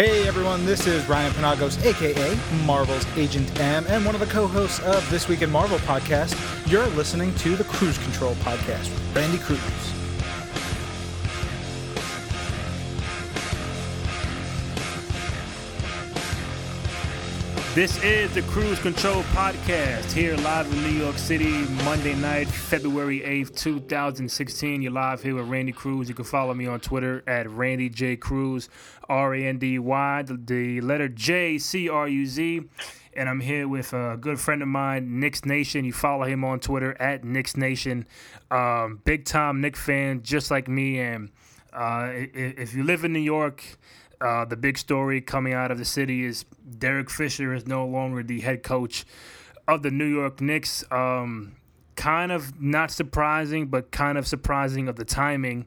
Hey everyone, this is Ryan Penagos, aka Marvel's Agent M, and one of the co hosts of This Week in Marvel podcast. You're listening to the Cruise Control podcast with Randy Cruz. This is the Cruise Control Podcast here live in New York City, Monday night, February 8th, 2016. You're live here with Randy Cruz. You can follow me on Twitter at Randy J. Cruz, R A N D Y, the, the letter J C R U Z. And I'm here with a good friend of mine, Knicks Nation. You follow him on Twitter at Knicks Nation. Um, big time Knick fan, just like me. And uh, if you live in New York, uh, the big story coming out of the city is Derek Fisher is no longer the head coach of the New York Knicks. Um, kind of not surprising, but kind of surprising of the timing.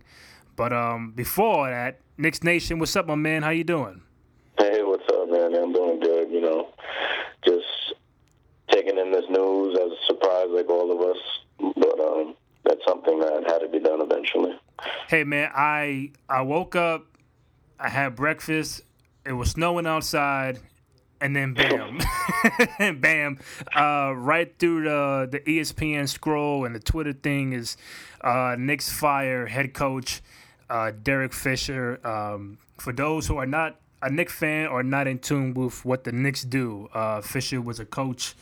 But um, before that, Knicks Nation, what's up, my man? How you doing? Hey, what's up, man? I'm doing good. You know, just taking in this news as a surprise, like all of us. But um, that's something that had to be done eventually. Hey, man, I I woke up I had breakfast. It was snowing outside, and then bam, bam, uh, right through the the ESPN scroll and the Twitter thing is uh, Knicks fire head coach uh, Derek Fisher. Um, for those who are not a Knicks fan or not in tune with what the Knicks do, uh, Fisher was a coach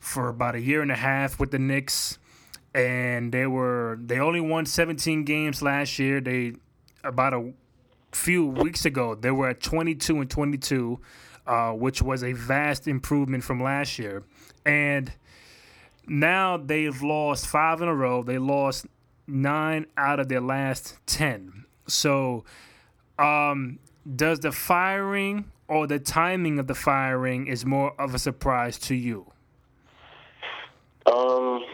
for about a year and a half with the Knicks, and they were they only won 17 games last year. They about a few weeks ago, they were at 22 and 22, uh, which was a vast improvement from last year. And now they've lost five in a row. They lost nine out of their last 10. So, um, does the firing or the timing of the firing is more of a surprise to you? Um,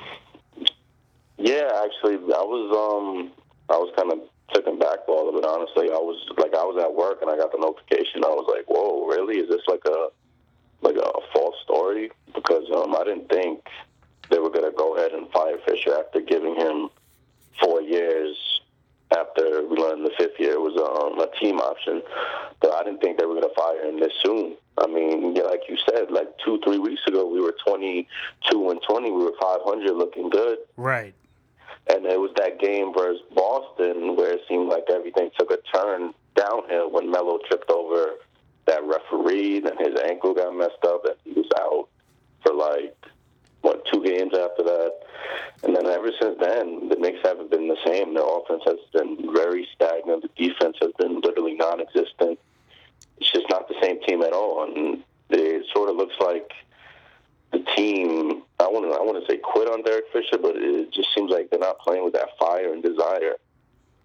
yeah, actually, I was um, I was kind of taken back by all of it. Honestly, I was like, I was at work and I got the notification. I was like, "Whoa, really? Is this like a like a false story?" Because um, I didn't think they were gonna go ahead and fire Fisher after giving him four years. After we learned the fifth year was um, a team option, but I didn't think they were gonna fire him this soon. I mean, like you said, like two, three weeks ago, we were twenty-two and twenty. We were five hundred, looking good. Right. And it was that game versus Boston where it seemed like everything took a turn downhill when Melo tripped over that referee, and his ankle got messed up, and he was out for like what two games after that. And then ever since then, the Knicks haven't been the same. Their offense has been very stagnant. The defense has been literally non-existent. It's just not the same team at all, and it sort of looks like the team. I want to I want to say quit on Derek Fisher, but it just seems like they're not playing with that fire and desire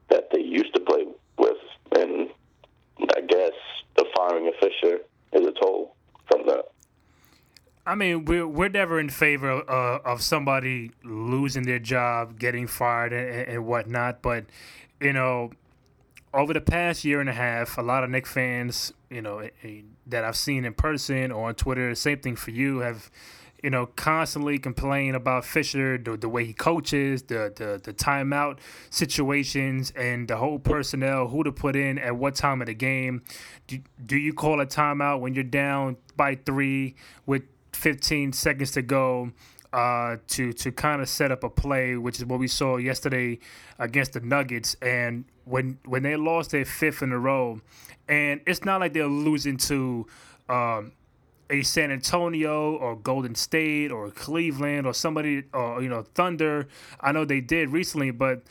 that they used to play with. And I guess the firing of Fisher is a toll from that. I mean, we're we're never in favor of, uh, of somebody losing their job, getting fired, and, and whatnot. But you know, over the past year and a half, a lot of Knick fans, you know, eh, eh, that I've seen in person or on Twitter, same thing for you, have you know, constantly complain about Fisher, the, the way he coaches, the, the the timeout situations, and the whole personnel, who to put in at what time of the game. Do, do you call a timeout when you're down by three with 15 seconds to go? Uh, to to kind of set up a play, which is what we saw yesterday against the Nuggets, and when when they lost their fifth in a row, and it's not like they're losing to um, a San Antonio or Golden State or Cleveland or somebody or you know Thunder. I know they did recently, but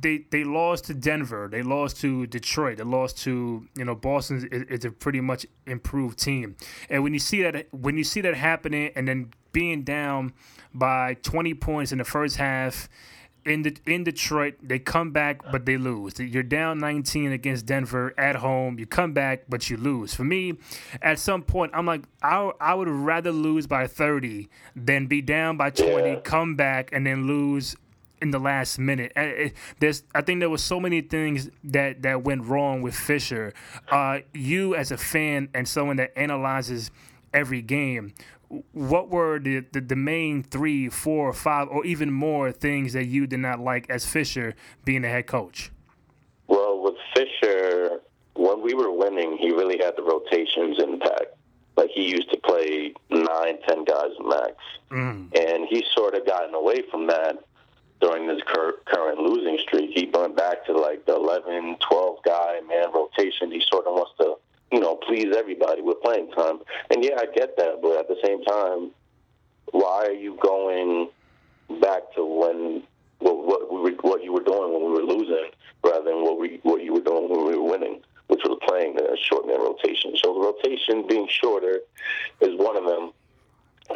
they they lost to Denver. They lost to Detroit. They lost to you know Boston. Is, is a pretty much improved team. And when you see that when you see that happening, and then being down by 20 points in the first half in the in Detroit, they come back but they lose. You're down 19 against Denver at home. You come back but you lose. For me, at some point, I'm like, I I would rather lose by 30 than be down by 20, yeah. come back and then lose in the last minute. There's, I think there was so many things that that went wrong with Fisher. Uh, you as a fan and someone that analyzes every game, what were the, the, the, main three, four, five, or even more things that you did not like as Fisher being the head coach? Well, with Fisher, when we were winning, he really had the rotations intact. Like he used to play nine, ten guys max, Mm. and he's sort of gotten away from that during this cur- current losing streak. He went back to like the 11, 12 guy man rotation. He sort of wants to, you know, please everybody with playing time. And yeah, I get that, but at the same time, why are you going back to when what what, we were, what you were doing when we were losing, rather than what we what you were doing when we were winning, which was playing the short man rotation. So the rotation being shorter is one of them,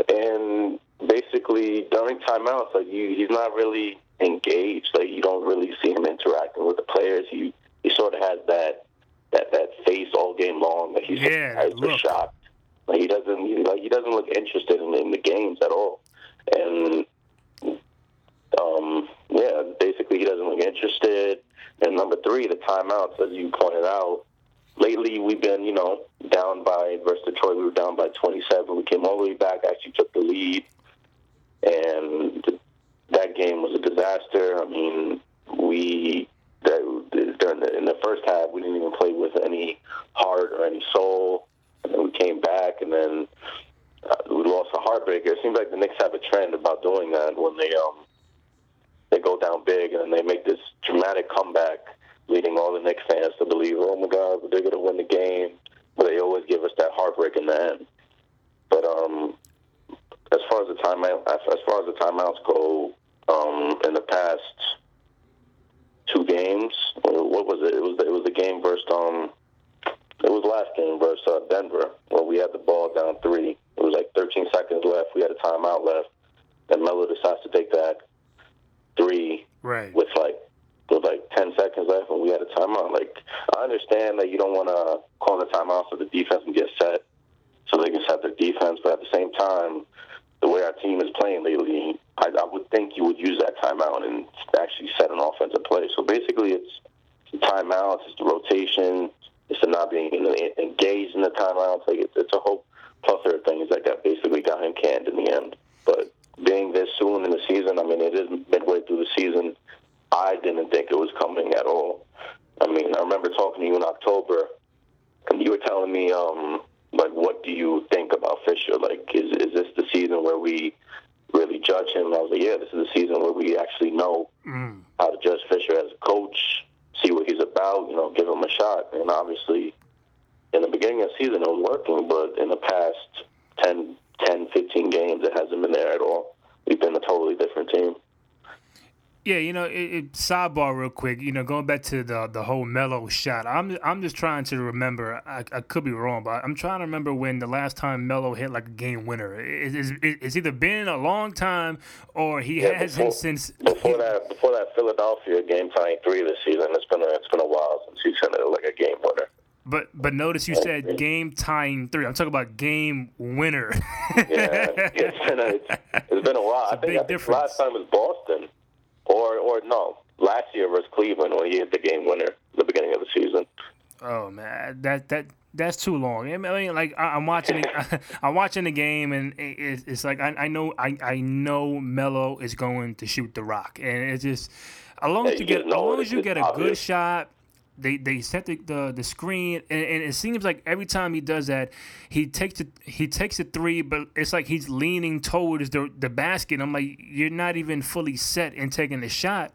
and basically during timeouts, like you, he's not really engaged. Like you don't really see him interacting with the players. He he sort of has that that that face all game long. Like he's Yeah, look. shocked. Like he doesn't he, like he doesn't look interested in, in the games at all. And um, yeah, basically he doesn't look interested. And number three, the timeouts, as you pointed out. Lately, we've been, you know, down by versus Detroit. We were down by 27. We came all the way back, actually took the lead, and th- that game was a disaster. I mean, we that, during the, in the first half, we didn't even play with any heart or any soul. And then we came back, and then uh, we lost a heartbreaker. It seems like the Knicks have a trend about doing that when they um they go down big and then they make this dramatic comeback, leading all the Knicks fans to believe, oh my God, they're to win the game. But they always give us that heartbreak in the end. But um, as far as the timeout, as, far as the timeouts go, um, in the past games, what was it? It was it was the game versus um, it was last game versus uh, Denver where we had the ball down three. It was like 13 seconds left. We had a timeout left, and Melo decides to take that three Right. with like with like 10 seconds left and we had a timeout. Like, I understand that you don't want to call the timeout so the defense can get set so they can set their defense, but at the same time, the way our team is playing lately, I, I would think you would use that timeout and actually set an offensive play. So basically, it's the timeouts, it's the rotation, it's the not being engaged in the timeouts. Like, it's, it's a whole plethora of things that got basically got him canned in the end. But being this soon in the season, I mean, it is midway through the season. I didn't think it was coming at all. I mean, I remember talking to you in October, and you were telling me, um, like, what do you think about Fisher? Like, is is this the season where we really judge him? I was like, yeah, this is the season where we actually know Mm. how to judge Fisher as a coach, see what he's about, you know, give him a shot. And obviously, in the beginning of the season, it was working, but in the past 10, 10 15 games, it hasn't been there at all. We've been a totally different team. Yeah, you know, it, it, sidebar real quick. You know, going back to the the whole Melo shot. I'm I'm just trying to remember. I, I could be wrong, but I'm trying to remember when the last time Melo hit like a game winner. It, it's, it's either been a long time or he Yeah, hasn't before- since. Before that, before that Philadelphia game tying three this season, it's been a, it's been a while since he's hit it like a game winner. But but notice you said game tying three. I'm talking about game winner. Yeah, it's been a, it's, it's been a while. I a think, big I think difference. last time was Boston, or or no, last year versus Cleveland when he hit the game winner at the beginning of the season. Oh man, that that that's too long. I mean, like I, I'm watching, the, I'm watching the game, and it, it's- like I, I know, I, I know Melo is going to shoot the rock, and it's just as long as you get, as long as you get a good shot. They, they set the, the, the screen and, and it seems like every time he does that he takes it he takes a three but it's like he's leaning towards the the basket I'm like you're not even fully set in taking the shot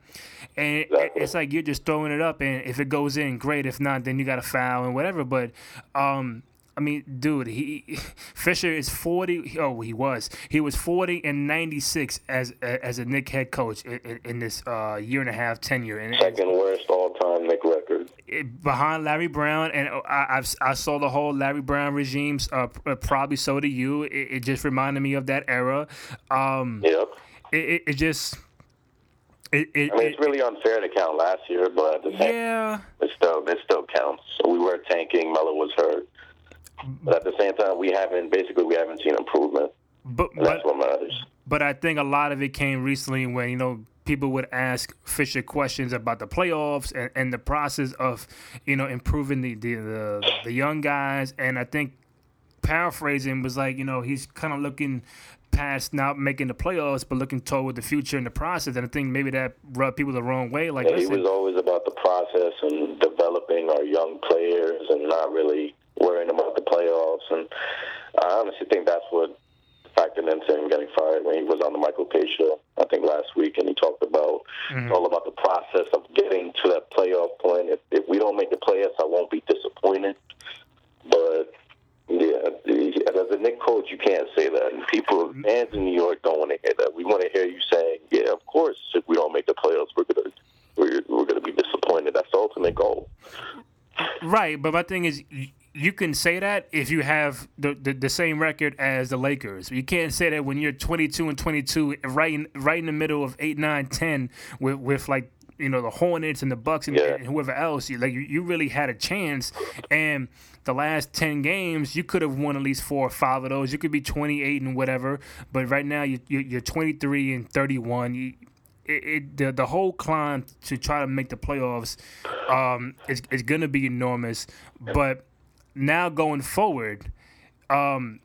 and Exactly. it's like you're just throwing it up and if it goes in great if not then you got to foul and whatever but um I mean, dude, he Fisher is forty. Oh, he was. He was forty and ninety six as as a Knick head coach in, in, in this uh, year and a half tenure, and Second worst all time Knick record. It- behind Larry Brown, and I, I've I saw the whole Larry Brown regimes. Uh, probably so do you. It, it just reminded me of that era. Um, Yep. it, it, just. It, it, I mean, it's really unfair to count last year, but at the same yeah, it still it still counts. So We were tanking. Melo was hurt, but at the same time, we haven't basically we haven't seen improvement. but And that's but what matters. but I think a lot of it came recently when you know people would ask Fisher questions about the playoffs and, and the process of you know improving the, the the the young guys, and I think paraphrasing was like you know he's kind of looking past not making the playoffs, but looking toward the future and the process, and I think maybe that rubbed people the wrong way. Like, Yeah, he was always about the process and developing our young players and not really worrying about the playoffs. And I honestly think that's what factored into him getting fired when he was on the Michael Kay show, I think last week, and he talked about mm-hmm. all about the process of getting to that playoff point. If, if we don't make the playoffs, I won't be disappointed. But yeah, as a Knick coach, you can't say that. And people, mm-hmm. fans in New York, don't want to hear that. We want to hear you saying, "Yeah, of course, if we don't make the playoffs, we're gonna we're, we're gonna be disappointed." That's the ultimate goal. Right, but my thing is, you can say that if you have the, the, the, same record as the Lakers. You can't say that when you're 22 and 22, right in, right in the middle of 8, 9, 10 with, with like, you know, the Hornets and the Bucks and, yeah. and whoever else. You, like, you, you really had a chance. And the last 10 games, you could have won at least four or five of those. You could be 28 and whatever. But right now, you, you're 23 and 31. You, it, it, the the whole climb to try to make the playoffs um, is is going to be enormous. But now going forward, um,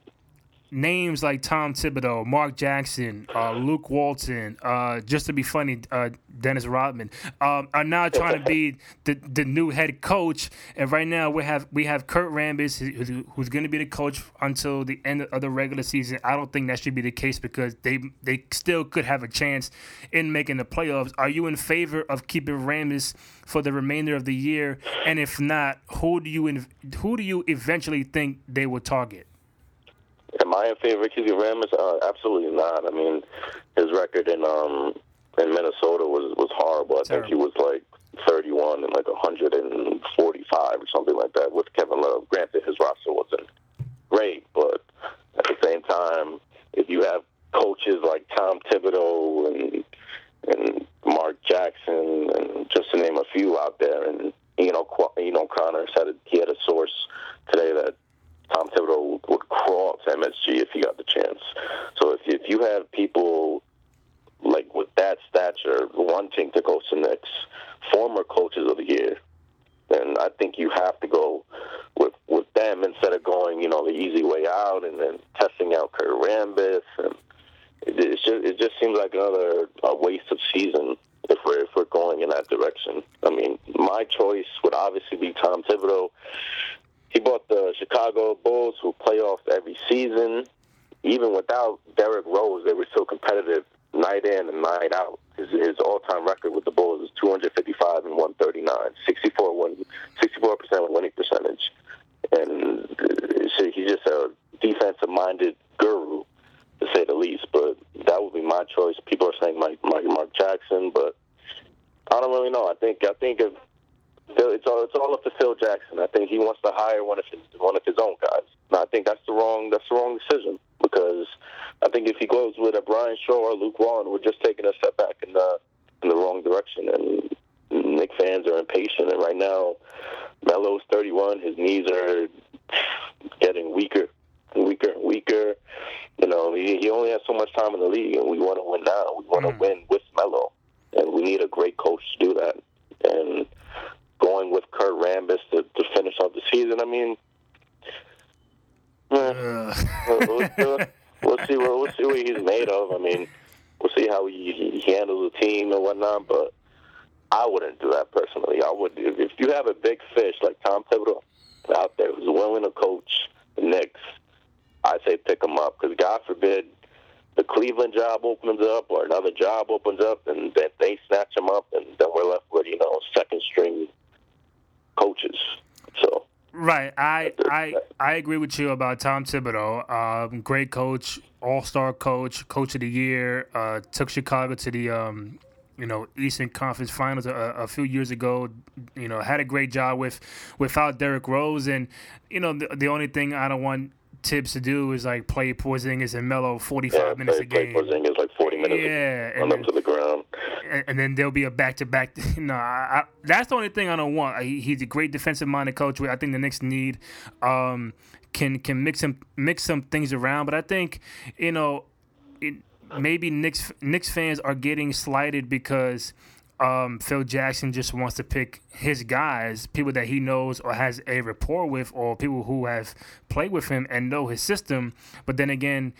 names like Tom Thibodeau, Mark Jackson, uh, Luke Walton, uh, just to be funny, uh, Dennis Rodman, um, are now trying to be the, the new head coach. And right now we have we have Kurt Rambis, who's, going to be the coach until the end of the regular season. I don't think that should be the case because they they still could have a chance in making the playoffs. Are you in favor of keeping Rambis for the remainder of the year? And if not, who do you who do you eventually think they will target? Am I in favor of Rambis? Uh, absolutely not. I mean, his record in um in Minnesota was was horrible. I Terrible. think he was like 31 and like 145 or something like that with Kevin Love. Granted, his roster wasn't great, but at the same time, if you have coaches like Tom Thibodeau and and Mark Jackson and just to name a few out there, and you know, you know, Connor said he had a source today that Tom Thibodeau would crawl to MSG if he got the chance. So if if you have people like with that stature wanting to coach the Knicks, former coaches of the year, then I think you have to go with with them instead of going, you know, the easy way out and then testing out Kurt Rambis and it, it just it just seems like another a waste of season if we're if we're going in that direction. I mean, my choice would obviously be Tom Thibodeau he bought the Chicago Bulls, who playoffs every season. Even without Derrick Rose, they were still competitive night in and night out. His, his all-time record with the Bulls is 255 and 139, 64 one, 64% winning percentage, and uh, he's just a defensive-minded guru, to say the least. But that would be my choice. People are saying Mike, Mike Mark Jackson, but I don't really know. I think I think if it's all it's all up to Phil Jackson. I think he wants to hire one of his one of his own guys. And I think that's the wrong that's the wrong decision because I think if he goes with a Brian Shaw or Luke Walton, we're just taking a step back in the in the wrong direction. And Knick fans are impatient. And right now, Melo's 31. His knees are getting weaker weaker weaker. You know, he, he only has so much time in the league, and we want to win now. We want to mm. win with Melo, and we need a great coach to do that. And going with Kurt Rambis to, to finish off the season. I mean, uh. we'll, we'll, we'll, see what we'll see what he's made of. I mean, we'll see how he, he handles the team and whatnot. But I wouldn't do that personally. I would if you have a big fish like Tom Thibodeau out there who's willing to coach the Knicks. I say pick him up because God forbid the Cleveland job opens up or another job opens up and then they snatch him up and then we're left with you know second string coaches. So. Right, I I I agree with you about Tom Thibodeau. Um, great coach, all star coach, coach of the year. Uh, took Chicago to the um, you know Eastern Conference Finals a, a, few years ago. You know had a great job with without Derrick Rose, and you know the, the only thing I don't want Thibs to do is like play Porzingis and Melo 45 yeah, minutes play, a game. Play Porzingis like 40 minutes. Yeah, run them to the ground. And, then there'll be a back to back. No, I, I, that's the only thing I don't want. He, he's a great defensive minded coach. I think the Knicks need um, can can mix some mix some things around. But I think you know, it, maybe Knicks Knicks fans are getting slighted because um, Phil Jackson just wants to pick his guys, people that he knows or has a rapport with, or people who have played with him and know his system. But then again,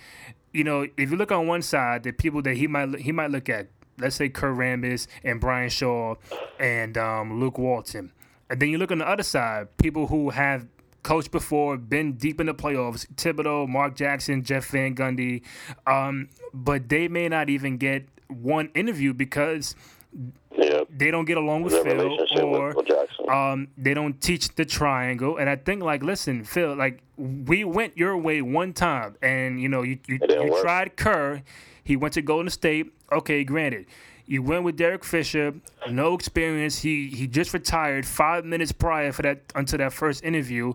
you know, if you look on one side, the people that he might he might look at, let's say Kurt Rambis and Brian Shaw and um, Luke Walton. And then you look on the other side, people who have coached before, been deep in the playoffs, Thibodeau, Mark Jackson, Jeff Van Gundy, um, but they may not even get one interview because Yeah. they don't get along with Phil or with Phil um, they don't teach the triangle. And I think like, listen, Phil, like we went your way one time, and you know you you, you tried Kerr. He went to Golden State. Okay, granted. You went with Derek Fisher, no experience. He he just retired five minutes prior for that until that first interview.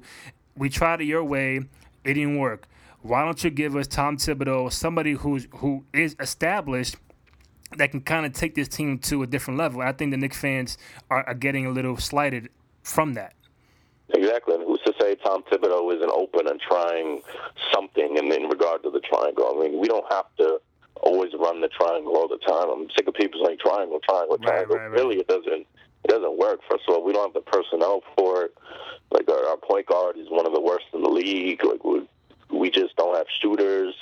We tried it your way, it didn't work. Why don't you give us Tom Thibodeau, somebody who's who is established that can kind of take this team to a different level. I think the Knicks fans are, are getting a little slighted from that. Exactly. And who's to say Tom Thibodeau isn't open and trying something in, in regard to the triangle? I mean, we don't have to always run the triangle all the time. I'm sick of people saying triangle, triangle, triangle. right, right. Really, it doesn't. It doesn't work. First of all, we don't have the personnel for it. Like our, our point guard is one of the worst in the league. Like we, we just don't have shooters.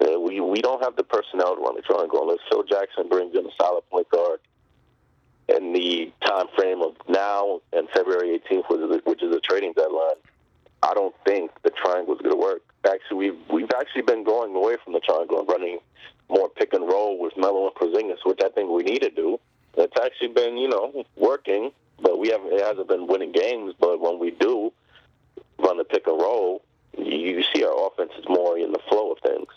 Uh, we we don't have the personnel to run the triangle unless Phil Jackson brings in a solid point guard in the time frame of now and February 18th, which is, which is the trading deadline, I don't think the triangle is going to work. Actually, we've we've actually been going away from the triangle and running more pick and roll with Melo and Porzingis, which I think we need to do. It's actually been you know working, but we haven't. It hasn't been winning games. But when we do run the pick and roll, you, see our offense is more in the flow of things.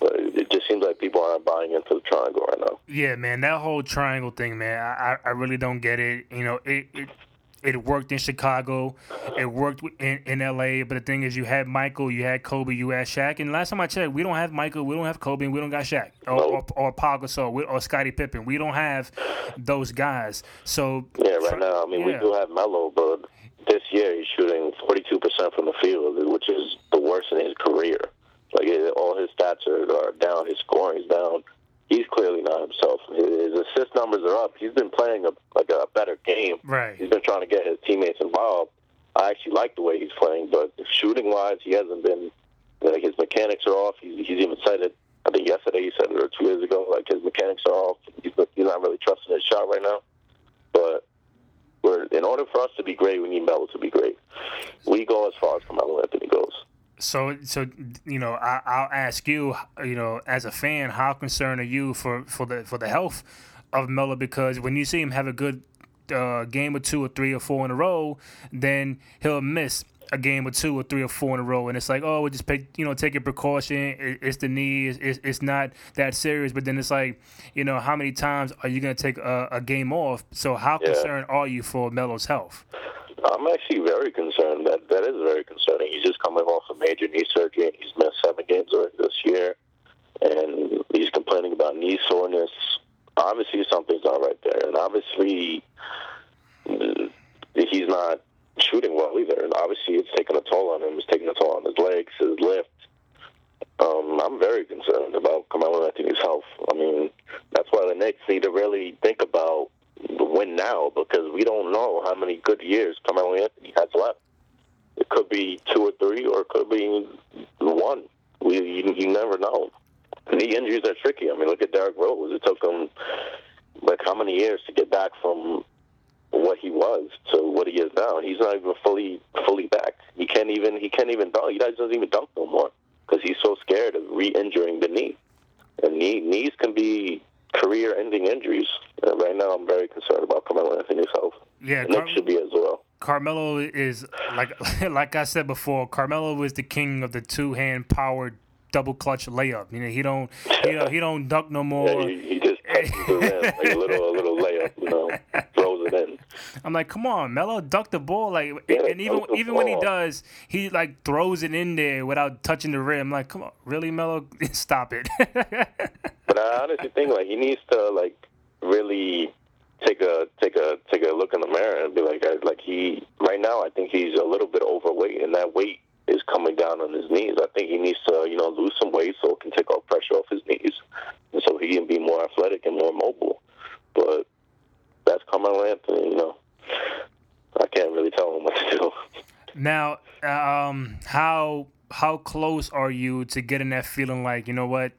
But it just seems like people aren't buying into the triangle right now. Yeah, man, that whole triangle thing, man, I I really don't get it. You know, it, it it worked in Chicago, it worked in, in L.A. But the thing is, you had Michael, you had Kobe, you had Shaq, and last time I checked, we don't have Michael, we don't have Kobe, and we don't got Shaq or or, or Paul Gasol we- or Scottie Pippen. We don't have those guys. So Yeah, right now, I mean, we do have Melo, but this year he's shooting 42% from the field, which is the worst in his career. Like, all his stats are, are down, his scoring is down. He's clearly not himself. His, assist numbers are up. He's been playing a, like a better game. Right. He's been trying to get his teammates involved. I actually like the way he's playing, but shooting wise, he hasn't been. Like his mechanics are off. He's, he's even said it. I think yesterday he said it, or two years ago. Like his mechanics are off. He's, he's not really trusting his shot right now. But we're in order for us to be great, we need Melo to be great. We go as far as Carmelo Anthony goes. So, so you know, I, I'll ask you, you know, as a fan, how concerned are you for, for the for the health of Melo? Because when you see him have a good uh, game or two or three or four in a row, then he'll miss a game or two or three or four in a row, and it's like, oh, we just pay, you know, take a precaution. It, it's the knee. It's, it's, not that serious. But then it's like, you know, how many times are you going to take a, a game off? So, how Yeah. concerned are you for Melo's health? I'm actually very concerned. That that is very concerning. He's just coming off a major knee surgery. and He's missed seven games this year, and he's complaining about knee soreness. Obviously, something's not right there, and obviously, uh, he's not shooting well either. And obviously, it's taking a toll on him. It's taking a toll on his legs, his lift. Um, I'm very concerned about Carmelo Anthony's health. I mean, that's why the Knicks need to really think about win now because we don't know how many good years Carmelo Anthony has left. It could be two or three, or it could be one. We you, you never know. Knee injuries are tricky. I mean, look at Derrick Rose. It took him like how many years to get back from what he was to what he is now. He's not even fully fully back. He can't even he can't even dunk. He doesn't even dunk no more because he's so scared of re-injuring the knee. And knee, knees can be career-ending injuries. And right now, I'm very concerned about Carmelo Anthony's health. Yeah, And Nick Car- should be as well. Carmelo is like like I said before. Carmelo is the king of the two hand powered double clutch layup. You know he don't he don't, he don't dunk no more. Yeah, he, he just like a little a little layup, you know, throws it in. I'm like, come on, Melo, duck the ball. Like, Yeah, and even even when he does, he like throws it in there without touching the rim. I'm like, come on, really, Melo, stop it. But I honestly think like he needs to like really take a take a take a look in the mirror and be like like he right now I think he's a little bit overweight and that weight is coming down on his knees. I think he needs to you know lose some weight so it can take all pressure off his knees and so he can be more athletic and more mobile. But that's Carmelo Anthony, you know. I can't really tell him what to do. Now, um, how how close are you to getting that feeling like you know what,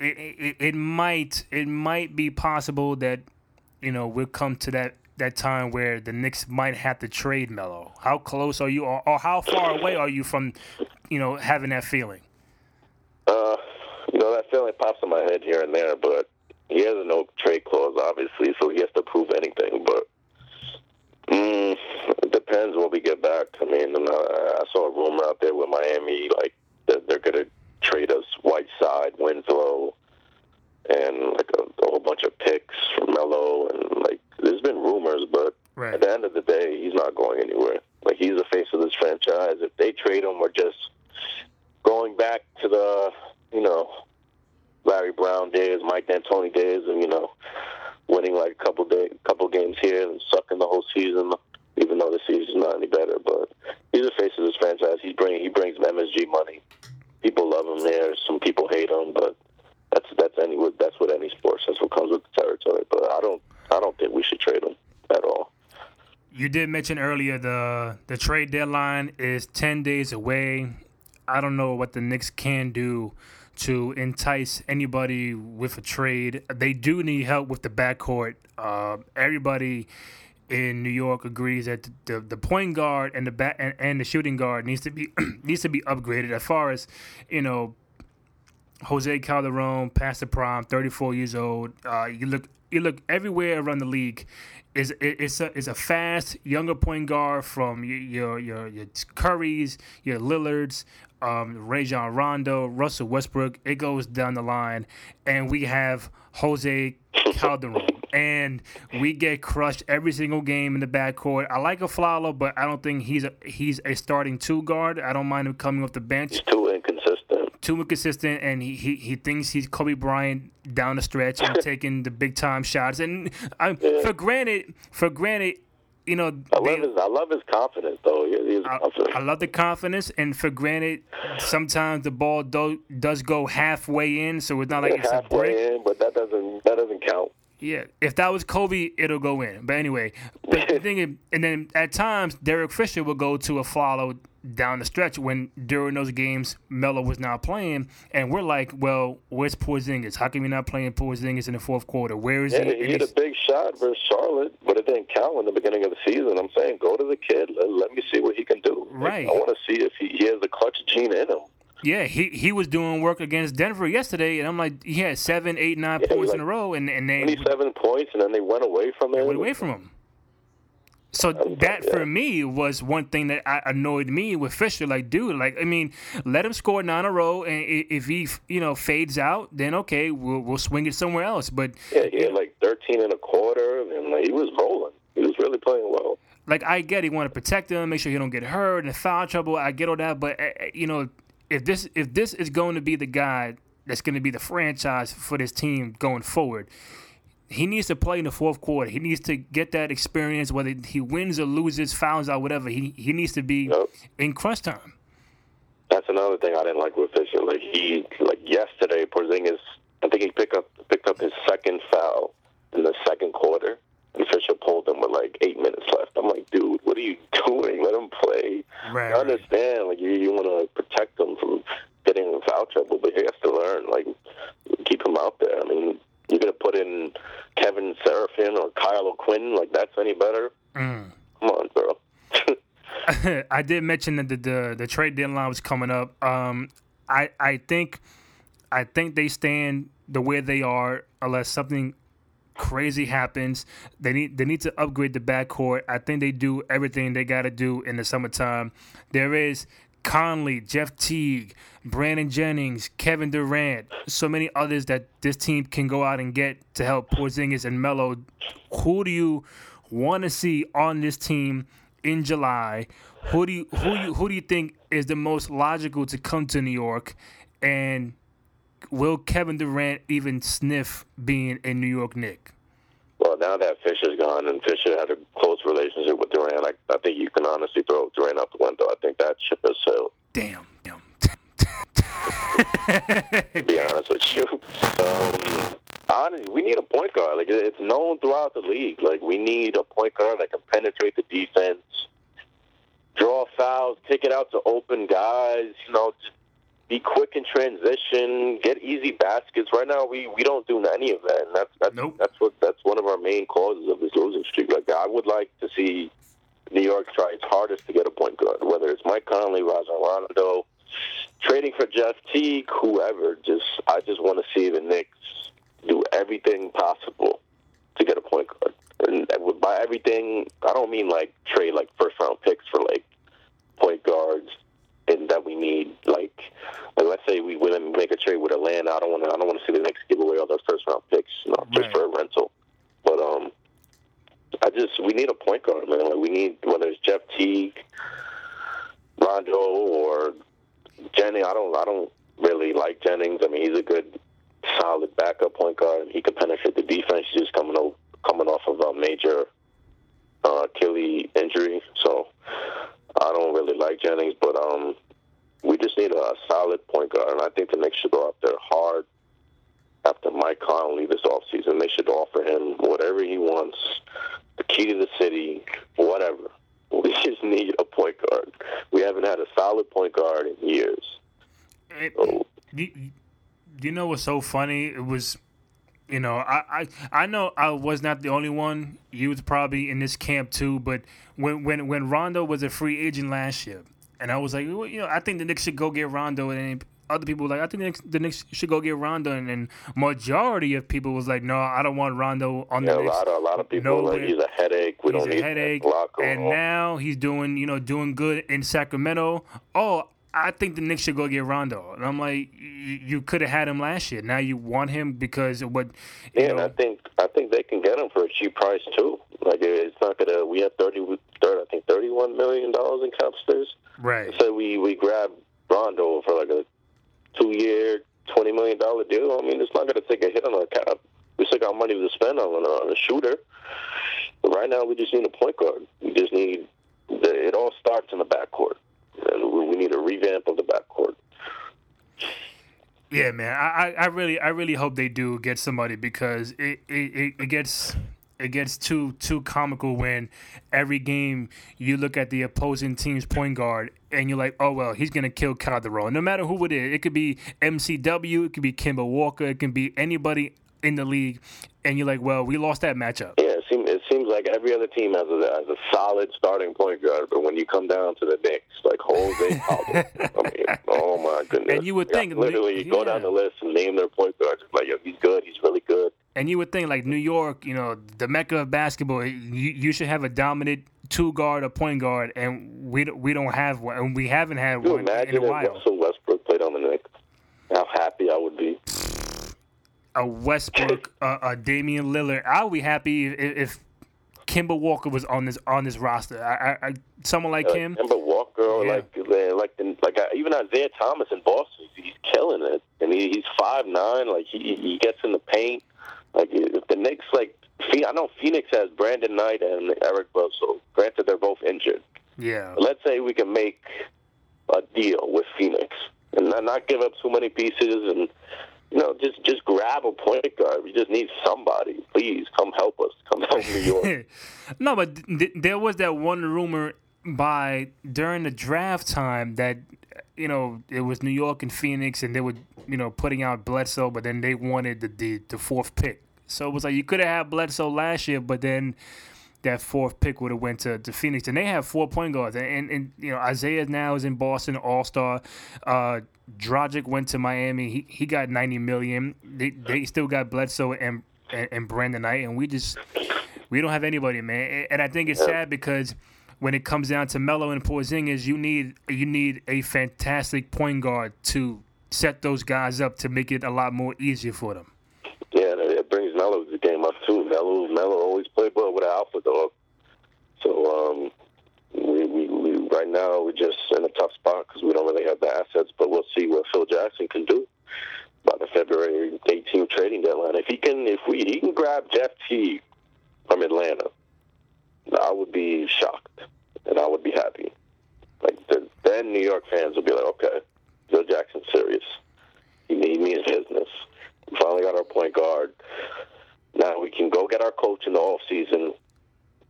it, it, it might it might be possible that you know we'll come to that that time where the Knicks might have to trade Melo? How close are you, or, or how far away are you from, you know, having that feeling? Uh, you know, that feeling pops in my head here and there, but he has a no trade clause, obviously, so he has to prove anything. But mm, it depends when we get back. I mean, I saw a rumor out there with Miami, like that they're going to trade us Whiteside, Winslow, and like a, a whole bunch of picks for Melo, and like there's been rumors, but Right. at the end of the day, he's not going anywhere. Like he's the face of this franchise. If they trade him, we're just going back to the you know Larry Brown days, Mike D'Antoni days, and you know winning like a couple day, couple games here and sucking the whole season. Even though the season's not any better, but he's the face of this franchise. He bring he brings MSG money. People love him there. Some people hate him, but that's that's any that's what any sports. That's what comes with the territory. But I don't I don't think we should trade him at all. You did mention earlier the the trade deadline is ten days away. I don't know what the Knicks can do to entice anybody with a trade. They do need help with the backcourt. Uh, everybody in New York agrees that the, the point guard and the back and, and the shooting guard needs to be needs to be upgraded. As far as you know, Jose Calderon, past the prime, 34 years old. Uh, you look, you look everywhere around the league. Is it's a is a fast younger point guard from your your your, Currys, your Lillards, um, Rajon Rondo, Russell Westbrook. It goes down the line, and we have Jose Calderon, and we get crushed every single game in the backcourt. I like Afflalo, but I don't think he's a he's a starting two guard. I don't mind him coming off the bench He's too inconsistent. Too inconsistent, and he, he, he thinks he's Kobe Bryant down the stretch and taking the big time shots. And um, I, for granted, for granted, you know, I they- love his I love his confidence though. He, I, confident. I love the confidence, and for granted, sometimes the ball do, does go halfway in, so it's not like it's a brick. halfway in, but that doesn't that doesn't count. Yeah, if that was Kobe, it'll go in. But anyway, but the thing is, and then at times Derek Fisher will go to Afflalo down the stretch when during those games Melo was not playing, and we're like, well, where's Porzingis? How come you're not playing Porzingis in the fourth quarter? Where is Yeah, he? he hit a big shot versus Charlotte, but it didn't count in the beginning of the season. I'm saying go to the kid. Let, let me see what he can do. Like, Right. I want to see if he, he has the clutch gene in him. yeah, he he was doing work against Denver yesterday, and I'm like, he had seven, eight, nine Yeah, points in a row, and and they 27 points, and then they went away from him. went away from him. So that for me was one thing that I- annoyed me with Fisher. Like, dude, like I mean, let him score nine in a row, and if he you know fades out, then okay, we'll we'll swing it somewhere else. But Yeah, he had like 13 and a quarter, and like, he was rolling. He was really playing well. like I get, he want to protect him, make sure he don't get hurt and foul trouble. I get all that, but uh, uh, you know, if this if this is going to be the guy that's going to be the franchise for this team going forward. He needs to play in the fourth quarter. He needs to get that experience, whether he wins or loses, fouls out, whatever. He he needs to be Yep. in crunch time. That's another thing I didn't like with Fisher. Like he, like yesterday, Porzingis, I think he picked up picked up his second foul in the second quarter, and Fisher pulled him with like eight minutes left. I'm like, dude, what are you doing? Let him play. Right, I understand, like you, you want to protect him from getting in foul trouble, but he has to learn. Like keep him out there. I mean, you're gonna put in Kevin Seraphin or Kyle O'Quinn. Like that's any better? Mm. Come on, bro. I did mention that the, the the trade deadline was coming up. Um, I I think I think they stand the way they are unless something crazy happens. They need they need to upgrade the backcourt. I think they do everything they got to do in the summertime. There is Conley, Jeff Teague, Brandon Jennings, Kevin Durant, so many others that this team can go out and get to help Porzingis and Melo. Who do you want to see on this team in July? Who do you who you who do you think is the most logical to come to New York? And will Kevin Durant even sniff being a New York Knick? Well, now that Fisher's gone and Fisher had a close relationship with Durant, I, I think you can honestly throw Durant out the window. I think that ship has sailed. Damn, damn. To be honest with you, um, honestly, we need a point guard. Like it's known throughout the league. Like we need a point guard that can penetrate the defense, draw fouls, kick it out to open guys. You know, be quick in transition, get easy baskets. Right now, we, we don't do any of that, and that's that's Nope. that's what that's one of our main causes of this losing streak. Like I would like to see New York try its hardest to get a point guard, whether it's Mike Conley, Rajon Rondo, trading for Jeff Teague, whoever. Just I just want to see the Knicks do everything possible to get a point guard. And by everything, I don't mean like trade like first round picks for like point guards that we need. Like, like let's say we would make a trade with Atlanta. I don't want to. I don't want to see the Knicks give away all those first round picks, you know, just for a rental. But um, I just we need a point guard, man. Like we need whether it's Jeff Teague, Rondo, or Jennings. I don't. I don't really like Jennings. I mean, he's a good, solid backup point guard. He can penetrate the defense. He's just coming o- coming off of a major uh, Achilles injury, so I don't really like Jennings. But um, we just need a solid point guard, and I think the Knicks should go out there hard after Mike Conley this offseason. They should offer him whatever he wants, the key to the city, whatever. We just need a point guard. We haven't had a solid point guard in years. It- So you, you know what's so funny? It was, you know, I, I I know I was not the only one. You was probably in this camp too. But when when when Rondo was a free agent last year, and I was like, well, you know, I think the Knicks should go get Rondo, and other people were like, I think the Knicks, the Knicks should go get Rondo, and then majority of people was like, no, I don't want Rondo on yeah, the a lot of a lot of people No like he's a headache. We He's don't a need headache, and now he's doing, you know, doing good in Sacramento. Oh, I think the Knicks should go get Rondo, and I'm like, you, you could have had him last year. Now you want him because of what? You Yeah, and I think I think they can get him for a cheap price too. Like it's not gonna. We have thirty, thirty I think thirty-one million dollars in cap space. Right? So we we grab Rondo for like a two-year, twenty million dollar deal. I mean, it's not gonna take a hit on our cap. We still got money to spend on, on a shooter. But right now, we just need a point guard. We just need. The, it all starts in the backcourt, and we, we need a revamp of the backcourt. Yeah, man. I, I, I really I really hope they do get somebody because it, it, it gets it gets too too comical when every game you look at the opposing team's point guard and you're like, oh well, he's gonna kill Calderon. No matter who it is, it could be MCW, it could be Kemba Walker, it can be anybody in the league, and you're like, well, we lost that matchup. Yeah, seems, like every other team has a, has a solid starting point guard, but when you come down to the Knicks, like Jose Aldo, I mean, oh my goodness! And you would Yeah, think- literally you go down the list and name their point guards. Like, yo, he's good, he's really good. And you would think like New York, you know, the mecca of basketball, you, you should have a dominant two guard or point guard, and we don't, we don't have one, and we haven't had you one in imagine a if while. Russell Westbrook played on the Knicks? How happy I would be. A Westbrook, uh, a Damian Lillard, I'll be happy if, if Kemba Walker was on this on this roster. I, I, I someone like Like him. Kemba Walker, Yeah. like uh, like the, like uh, even Isaiah Thomas in Boston, he's killing it, and he, he's five nine. Like he he gets in the paint. Like if the Knicks, like I know Phoenix has Brandon Knight and Eric Bledsoe. Granted, they're both injured. Yeah, But let's say we can make a deal with Phoenix and not, not give up too many pieces and. You know, just just grab a point guard. We just need somebody. Please come help us. Come help New York. no, but th- there was that one rumor by during the draft time that you know it was New York and Phoenix, and they were you know putting out Bledsoe, but then they wanted the the, the fourth pick. So it was like you could have had Bledsoe last year, but then that fourth pick would have went to, to Phoenix, and they have four point guards, and, and, and you know Isaiah now is in Boston, All Star. Uh, Dragic went to Miami. He he got ninety million. They they still got Bledsoe and and, and Brandon Knight, and we just we don't have anybody, man. And I think it's sad because when it comes down to Melo and Porzingis, you need you need a fantastic point guard to set those guys up to make it a lot more easier for them. Yeah, and it brings Melo the game up too. Melo, Melo always played well with an alpha dog. So um, we, we, we right now we're just in a tough spot because we don't really have the assets. But we'll see what Phil Jackson can do by the February 18th trading deadline. If he can, if we he can grab Jeff Teague from Atlanta, I would be shocked and I would be happy. Like the, then New York fans would be like, okay, Phil Jackson's serious. He, he means business. Finally got our point guard. Now we can go get our coach in the off season.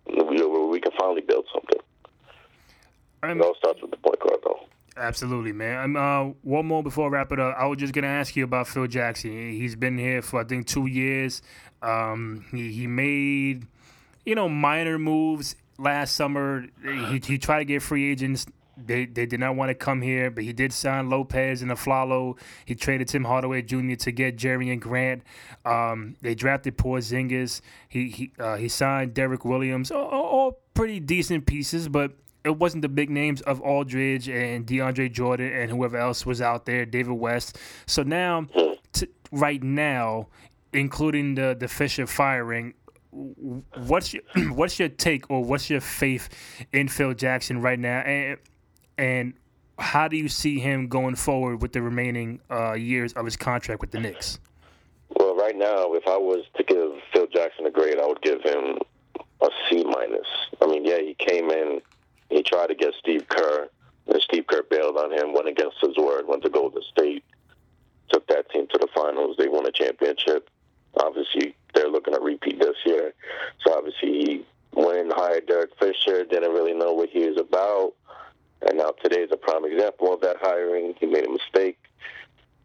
We, we can finally build something. I It all starts with the point guard, though. Absolutely, man. Uh, one more before I wrap it up. I was just gonna ask you about Phil Jackson. He's been here for I think two years. Um, he he made you know minor moves last summer. He he tried to get free agents. They they did not want to come here, but he did sign Lopez and Afflalo. He traded Tim Hardaway Jr. to get Jerian Grant. Um, they drafted Porzingis. He he uh, he signed Derrick Williams. All, all pretty decent pieces, but it wasn't the big names of Aldridge and DeAndre Jordan and whoever else was out there, David West. So now, t- right now, including the the Fisher firing, what's your what's your take or what's your faith in Phil Jackson right now, and and how do you see him going forward with the remaining uh, years of his contract with the Knicks? Well, right now, if I was to give Phil Jackson a grade, I would give him a C minus. I mean, yeah, he came in he tried to get Steve Kerr, and Steve Kerr bailed on him, went against his word, went to Golden State, took that team to the finals. They won a championship. Obviously, they're looking to repeat this year. So obviously, he went and hired Derek Fisher, didn't really know what he was about. And now today is a prime example of that hiring. He made a mistake.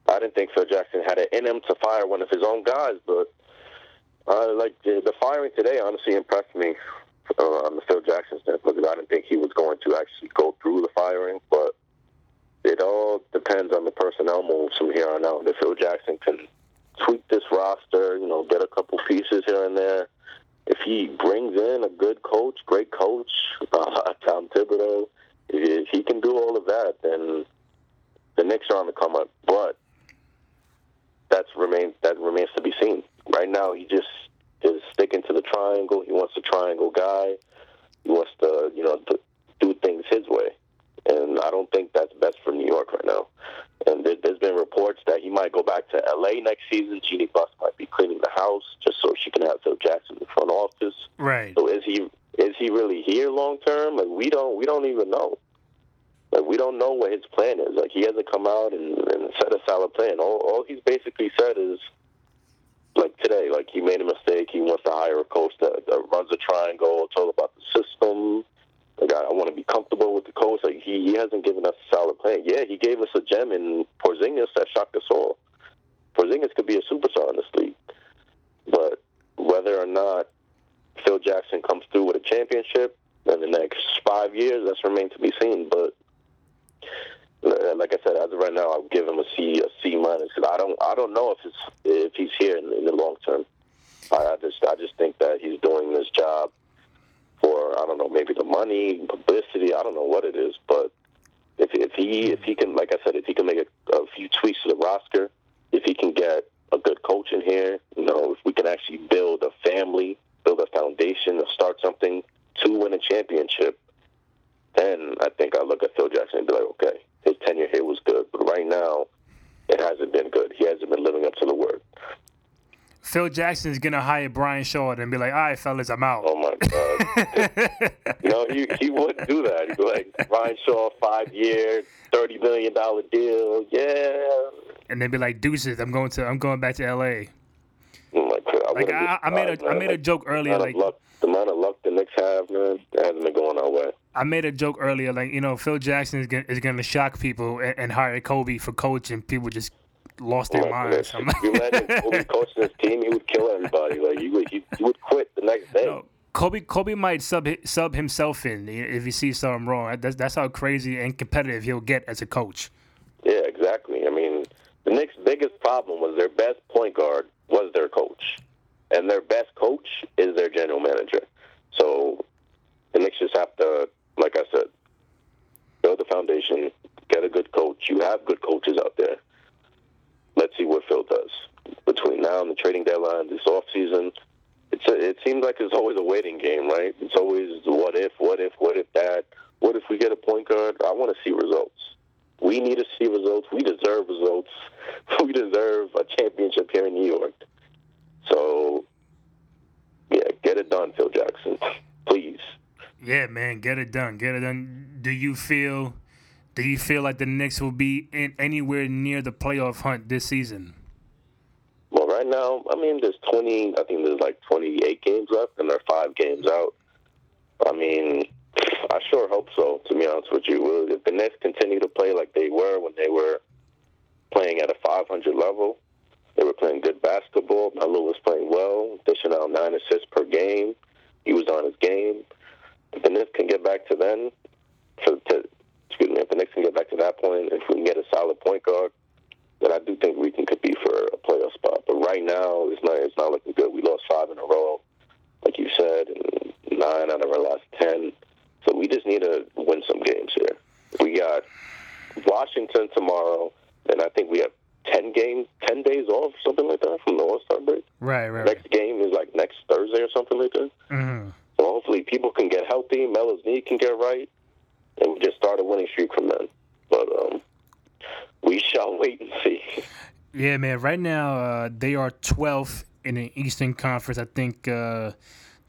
I didn't think Phil Jackson had it in him to fire one of his own guys, but uh, like the, the firing today honestly impressed me uh, on the Phil Jackson standpoint because I didn't think he was going to actually go through the firing, but it all depends on the personnel moves from here on out. If Phil Jackson can tweak this roster, you know, get a couple pieces here and there. If he brings in a good coach, great coach, uh, Tom Thibodeau, if he can do all of that, then the Knicks are on the come up. But that's remains that remains to be seen. Right now, he just is sticking to the triangle. He wants a triangle guy. He wants to, you know, to do things his way. And I don't think that's best for New York right now. And there, has been reports that he might go back to L.A. next season. Jeanie Buss might be cleaning the house just so she can have Phil Jackson in the front office. Right. So is he is he really here long term? Like we don't we don't even know. Like we don't know what his plan is. Like he hasn't come out and, and said a solid plan. All all he's basically said is like today, like he made a mistake. He wants to hire a coach that, that runs a triangle. It's all about the system. Like I, I want to be comfortable with the coach. Like he, he hasn't given us a solid plan. Yeah, he gave us a gem in Porzingis that shocked us all. Porzingis could be a superstar in this league, but whether or not Phil Jackson comes through with a championship in the next five years, that's remained to be seen. But uh, like I said, as of right now, I'll give him a C, a C minus because I don't, I don't know if it's if he's here in, in the long term. I, I just, I just think that he's doing this job for I don't know, maybe the money, publicity. I don't know what it is, but if if he if he can, like I said, if he can make a, a few tweaks to the roster, if he can get a good coach in here, you know, if we can actually build a family, build a foundation, start something to win a championship, then I think I look at Phil Jackson and be like, okay, his tenure here was good, but right now it hasn't been good. He hasn't been living up to the word. Phil Jackson is gonna hire Brian Shaw and be like, "All right, fellas, I'm out." Oh my god! you know, he he wouldn't do that. He'd be like, Brian Shaw, five year, thirty million dollar deal, yeah. And then be like, "Deuces, I'm going to, I'm going back to L.A." Oh! I like I, I made a, man. I made like, a joke earlier, like luck, the amount of luck the Knicks have, man, hasn't been going our way. I made a joke earlier, like you know, Phil Jackson is gonna, is going to shock people and, and, hire Kobe for coach, and people just lost their oh minds. If you imagine Kobe coaching his team, he would kill everybody. Like he would, he would quit the next day. No, Kobe, Kobe might sub sub himself in if he sees something wrong. That's that's how crazy and competitive he'll get as a coach. Yeah, exactly. I mean, the Knicks' biggest problem was their best point guard was their coach, and their best coach is their general manager. So the Knicks just have to like I said, build the foundation, get a good coach. You have good coaches out there. Let's see what Phil does between now and the trading deadline this off season. It's it seems like it's always a waiting game, right? It's always what if, what if, what if that. What if we get a point guard? I want to see results. We need to see results. We deserve results. We deserve a championship here in New York. So, yeah, get it done, Phil Jackson. Please. Yeah, man, get it done. Get it done. Do you feel do you feel like the Knicks will be in anywhere near the playoff hunt this season? Well, right now, I mean, there's 20. I think there's like 28 games left, and they're five games out. I mean, I sure hope so. To be honest with you, if the Nets continue to play like they were when they were playing at a 500 level, they were playing good basketball. Melo was playing well, dishing out nine assists per game. He was on his game. If the Knicks can get back to then, to, to excuse me, if the Knicks can get back to that point, if we can get a solid point guard, then I do think we can compete for a playoff spot. But right now, it's not it's not looking good. We lost five in a row, like you said, and nine out of our last ten. So we just need to win some games here. We got Washington tomorrow, and I think we have ten games, ten days off, something like that, from the All Star break. Right, right. Next game is like next Thursday or something like that. Mm-hmm. So hopefully people can get healthy, Melo's knee can get right, and we just start a winning streak from then. But um, we shall wait and see. Yeah, man. Right now, uh, they are 12th in the Eastern Conference. I think uh,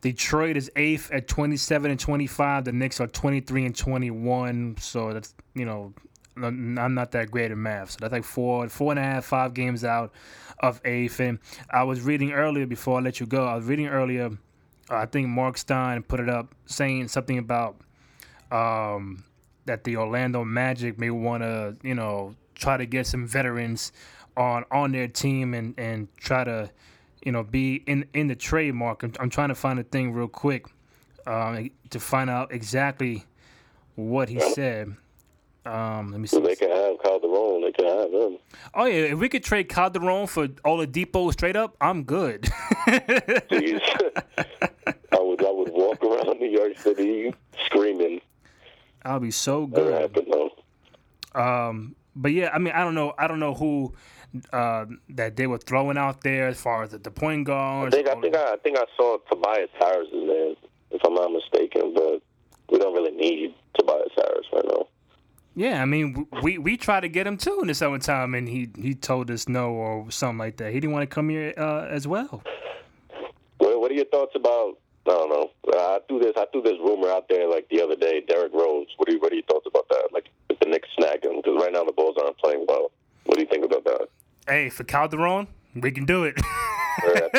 Detroit is eighth at 27 and 25. The Knicks are 23 and 21. So that's you know, I'm not that great at math. So that's like four, four and a half, five games out of eighth. And I was reading earlier before I let you go. I was reading earlier. I think Marc Stein put it up saying something about um, that the Orlando Magic may want to, you know, try to get some veterans on on their team and and try to, you know, be in in the trademark. I'm, I'm trying to find a thing real quick um, to find out exactly what he said. Um, let me see. They can have Calderon. They can have him. Oh yeah, if we could trade Calderon for Oladipo straight up, I'm good. I would I would walk around New York City screaming. I'll be so good. happened though. Um, but yeah, I mean, I don't know. I don't know who uh, that they were throwing out there as far as the, the point I think I think I, I think I saw Tobias Harris' in there, if I'm not mistaken, but we don't really need Tobias Harris right now. Yeah, I mean, we we tried to get him too in the summertime, and he he told us no or something like that. He didn't want to come here uh, as well. What, what are your thoughts about? I don't know. I threw this. I threw this rumor out there like the other day. Derrick Rose. What are you, What are your thoughts about that? Like if the Knicks snag him because right now the Bulls aren't playing well. What do you think about that? Hey, for Calderon, we can do it. Right.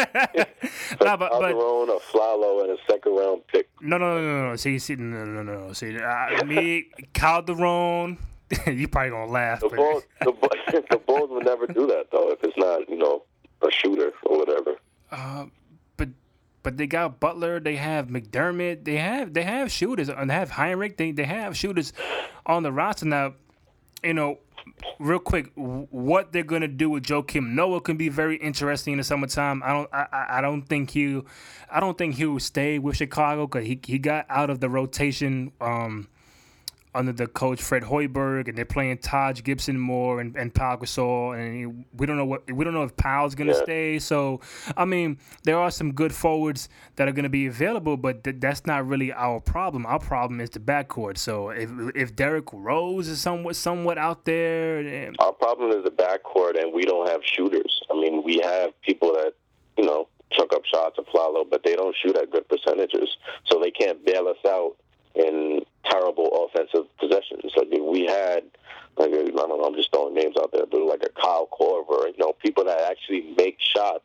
nah, but, but Calderon, Afflalo, and a second round pick. no, no, no, no, no. See, see, no, no, no, no. See, uh, me, Calderon. you probably gonna laugh. The Bulls, the, the Bulls would never do that though if it's not you know a shooter or whatever. Uh, but but they got Butler, they have McDermott, they have they have shooters, and they have Hinrich. They they have shooters on the roster now. You know, real quick, what they're gonna do with Joakim Noah can be very interesting in the summertime. I don't I, I- don't think he I don't think he will stay with Chicago because he he got out of the rotation. Um, under the coach Fred Hoiberg, and they're playing Taj Gibson more and, and Pau Gasol, and we don't know what we don't know if Powell's gonna Yeah. stay. So, I mean, there are some good forwards that are gonna be available, but th- that's not really our problem. Our problem is the backcourt. So, if if Derrick Rose is somewhat somewhat out there, Our problem is the backcourt, and we don't have shooters. I mean, we have people that you know chuck up shots Afflalo, but they don't shoot at good percentages, so they can't bail us out in terrible offensive possessions. Like we had, like I don't know, I'm just throwing names out there, but like a Kyle Korver, you know, people that actually make shots.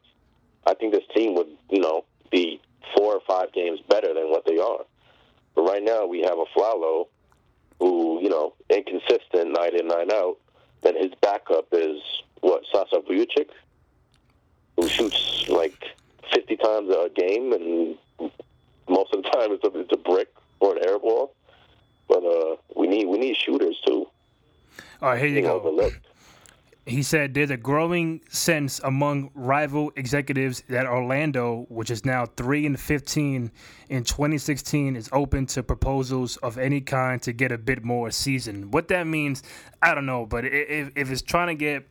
I think this team would, you know, be four or five games better than what they are. But right now, we have a Flalo who, you know, inconsistent night in, night out. Then his backup is what Sasa Vujacic, who shoots like 50 times a game, and most of the time it's a, it's a brick or an air ball. But uh, we need we need shooters too. all right, here you Being go. overlooked. He said there's a growing sense among rival executives that Orlando, which is now 3 and 15 in 2016, is open to proposals of any kind to get a bit more season. What that means, I don't know, but if, if it's trying to get,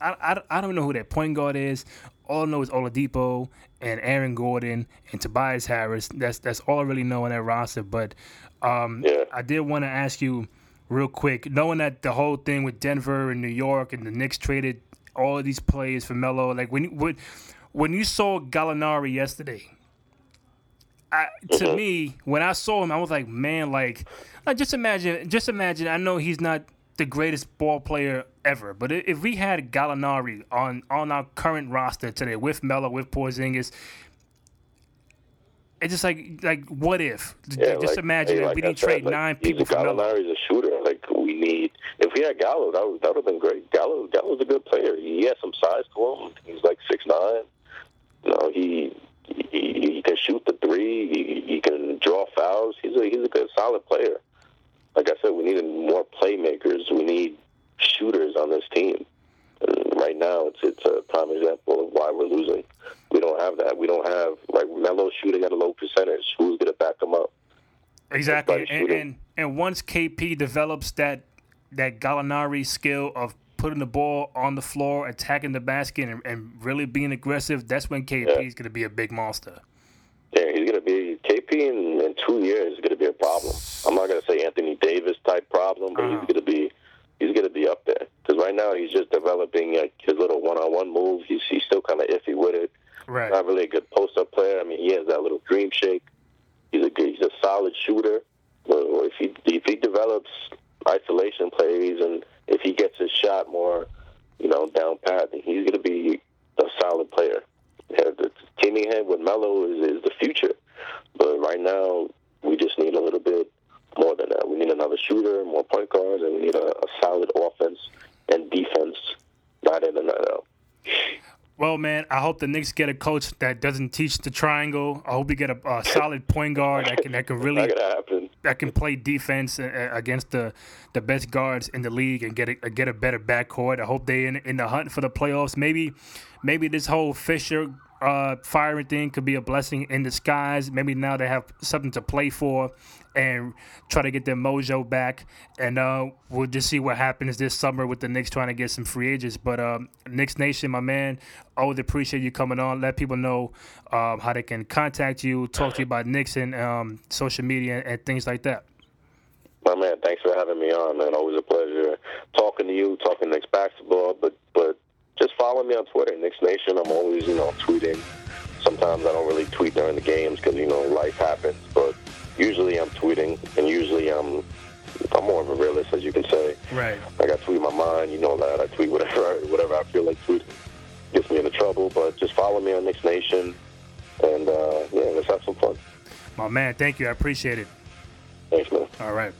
I, I, I don't know who that point guard is. All I know is Oladipo and Aaron Gordon and Tobias Harris. That's that's all I really know on that roster. But um, Yeah. I did want to ask you real quick, knowing that the whole thing with Denver and New York and the Knicks traded all of these players for Melo, like when you- when when you saw Gallinari yesterday, I, to me, when I saw him, I was like, man, like, like just imagine, just imagine. I know he's not the greatest ball player ever, but if we had Gallinari on on our current roster today with Melo, with Porzingis, it's just like like what if? Yeah, just like, imagine hey, if like we didn't trade like, nine he's people a for Melo. Gallinari's a shooter. Like we need. If we had Gallo, that would that would have been great. Gallo Gallo's a good player. He has some size to him. He's like six nine. You know, he he, he can shoot the three. He, he can draw fouls. He's a he's a good solid player. Like I said, we need more playmakers. We need shooters on this team. Right now, it's it's a prime example of why we're losing. We don't have that. We don't have like Melo shooting at a low percentage. Who's going to back him up? Exactly, and, and and once KP develops that that Gallinari skill of putting the ball on the floor, attacking the basket, and, and really being aggressive, that's when KP Yeah. is going to be a big monster. Yeah, he's going to be KP in, in two years is going to be a problem. I'm not going to say Anthony Davis type problem, but Uh-huh. he's going to be he's going to be up there because right now he's just developing like his little one-on-one move. He's he's still kind of iffy with it. Right. Not really a good post-up player. I mean, he has that little dream shake. He's a good, he's a solid shooter. Well, if he if he develops isolation plays and if he gets his shot more, you know, down pat, then he's going to be a solid player. Yeah, the teaming him with Melo is, is the future, but right now we just need a little bit more than that. We need another shooter, more point guards, and we need a, a solid offense and defense, night in and out. Well, man, I hope the Knicks get a coach that doesn't teach the triangle. I hope we get a, a solid point guard that can that can really Not that can play defense uh, uh, against the, the best guards in the league and get a, get a better backcourt. I hope they in in the hunt for the playoffs. Maybe maybe this whole Fisher uh, firing thing could be a blessing in disguise. Maybe now they have something to play for and try to get their mojo back. And uh, we'll just see what happens this summer with the Knicks trying to get some free agents. But um, Knicks Nation, my man, always appreciate you coming on. Let people know um, how they can contact you, talk to you about Knicks and um, social media and things like that. My man, thanks for having me on, man. Always a pleasure talking to you, talking Knicks basketball. But but just follow me on Twitter, Knicks Nation. I'm always you know tweeting. Sometimes I don't really tweet during the games because you know life happens. But usually I'm tweeting, and usually I'm I'm more of a realist, as you can say. Right. Like I tweet my mind, you know that. I tweet whatever I, whatever I feel like tweeting. Gets me into trouble, but just follow me on Knicks Nation, and uh, yeah, let's have some fun. My man, thank you. I appreciate it. Thanks, man. All right.